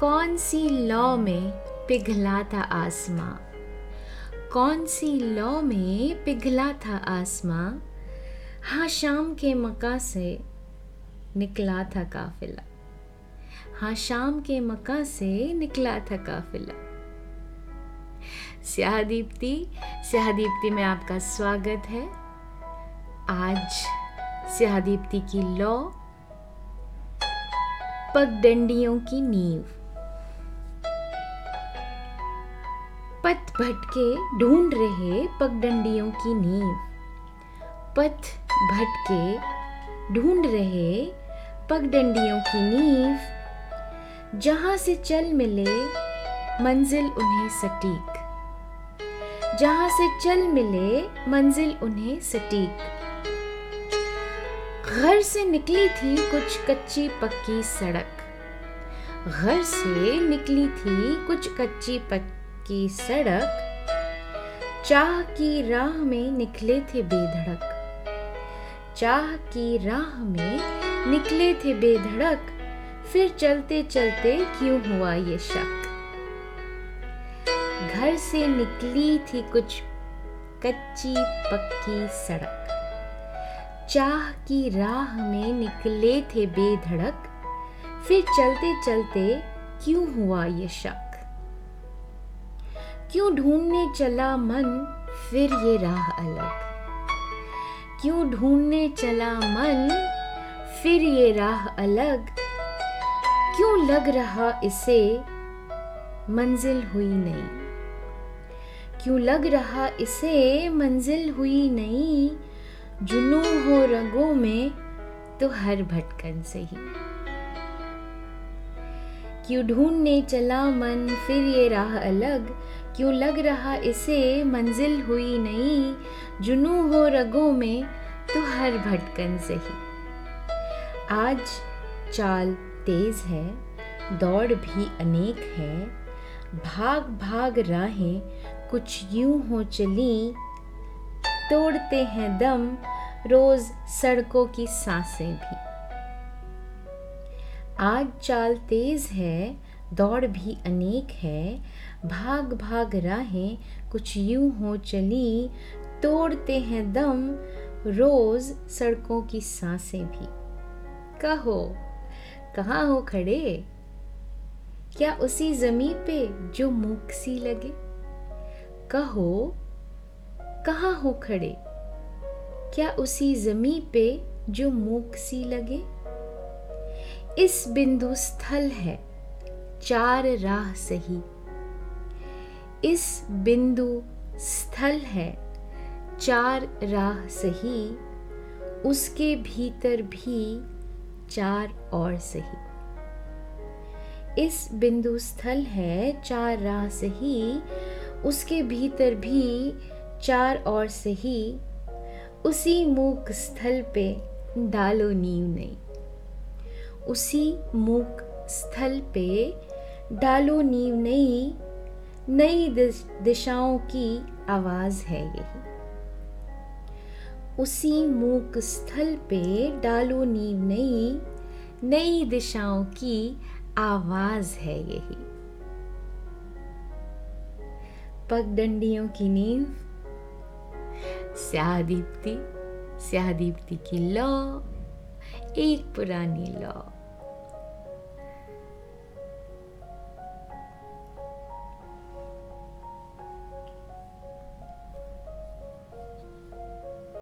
कौन सी लौ में पिघला था आसमां? कौन सी लौ में पिघला था आसमां? हाँ शाम के मका से निकला था काफिला। हाँ शाम के मका से निकला था काफिला। स्याह दीप्ति स्याह दीप्ति में आपका स्वागत है। आज स्याह दीप्ति की लौ पगडंडियों की नींव। पथ भटके ढूंढ रहे पगडंडियों की नींव। पथ भटके ढूंढ रहे पगडंडियों की नींव। जहाँ से चल मिले मंजिल उन्हें सटीक। जहाँ से चल मिले मंजिल उन्हें सटीक। घर से निकली थी कुछ कच्ची पक्की सड़क। घर से निकली थी कुछ कच्ची पक्की सड़क, चाह की राह में निकले थे बेधड़क। चाह की राह में निकले थे बेधड़क, फिर चलते चलते क्यों हुआ ये शक? घर से निकली थी कुछ कच्ची पक्की सड़क। चाह की राह में निकले थे बेधड़क, फिर चलते चलते क्यों हुआ ये शक? क्यों ढूँढने चला मन फिर ये राह अलग? क्यों ढूँढने चला मन फिर ये राह अलग? क्यों लग रहा इसे मंजिल हुई नहीं? क्यों लग रहा इसे मंजिल हुई नहीं? जुनू हो रंगों में तो हर भटकन से ही। क्यों ढूँढने चला मन, फिर ये राह अलग। क्यों लग रहा इसे, मंजिल हुई नहीं। जुनू हो रगों में तो हर भटकन सही। आज चाल तेज है, दौड़ भी अनेक है। भाग भाग राहें, कुछ यूँ हो चली। तोड़ते हैं दम, रोज सड़कों की साँसें भी। आज चाल तेज है, दौड़ भी अनेक है। भाग भाग राहें, कुछ यूँ हो चली, तोड़ते हैं दम, रोज सड़कों की साँसें भी। कहो, कहाँ हो खड़े? क्या उसी जमी पे जो मुख सी लगे? कहो, कहाँ हो खड़े? क्या उसी जमी पे जो मूक सी लगे? इस बिंदु स्थल है, चार राह सही। इस बिंदु स्थल है, चार राह सही, उसके भीतर भी चार और सही। इस बिंदु स्थल है, चार राह सही, उसके भीतर भी चार और से ही उसी मूक स्थल पे डालो नींव नहीं। उसी मूक स्थल पे डालो नींव नई नई दिशाओं की आवाज़ है यही। उसी मूक स्थल पे डालो नींव नई नई दिशाओं की आवाज़ है यही। पगडंडियों की नींव, स्याह दीप्ति दीप्ति की लौ, एक पुरानी लौ।